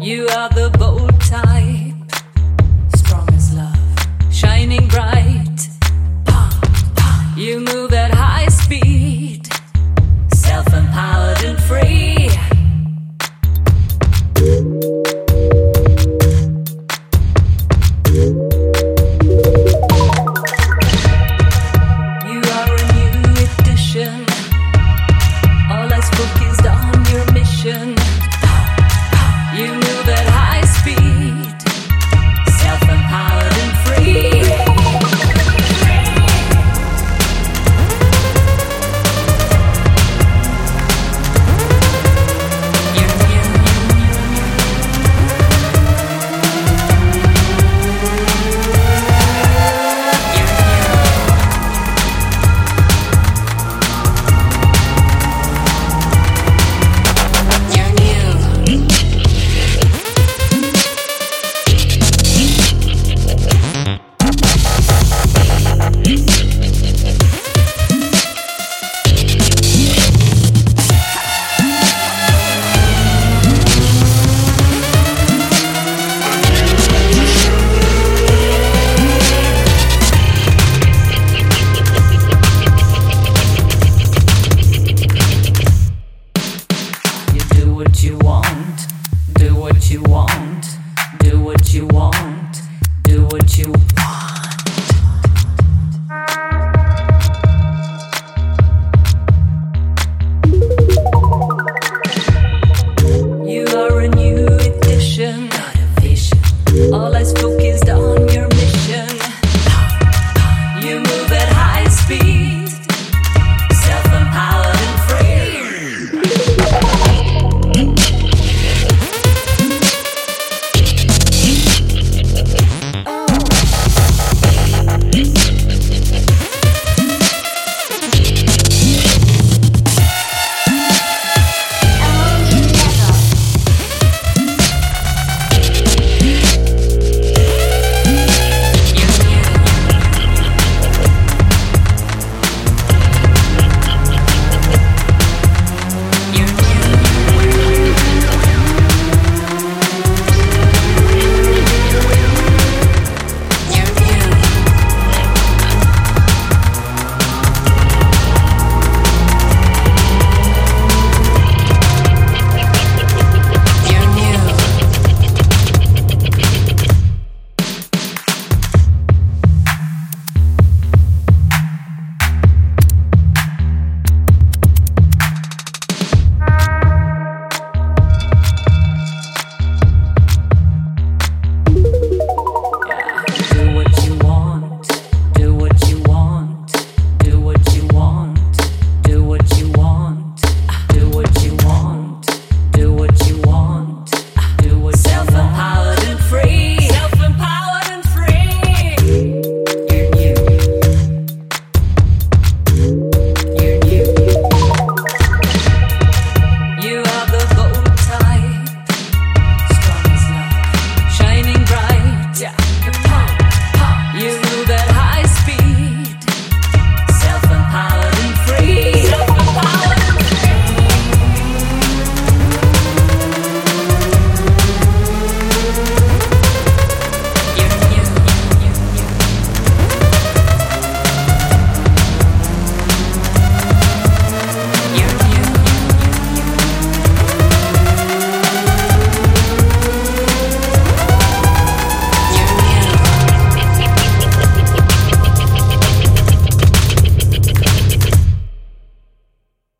You are the bold type, strong as love, shining bright. You move. want, do what you want, do what you want, do what you want.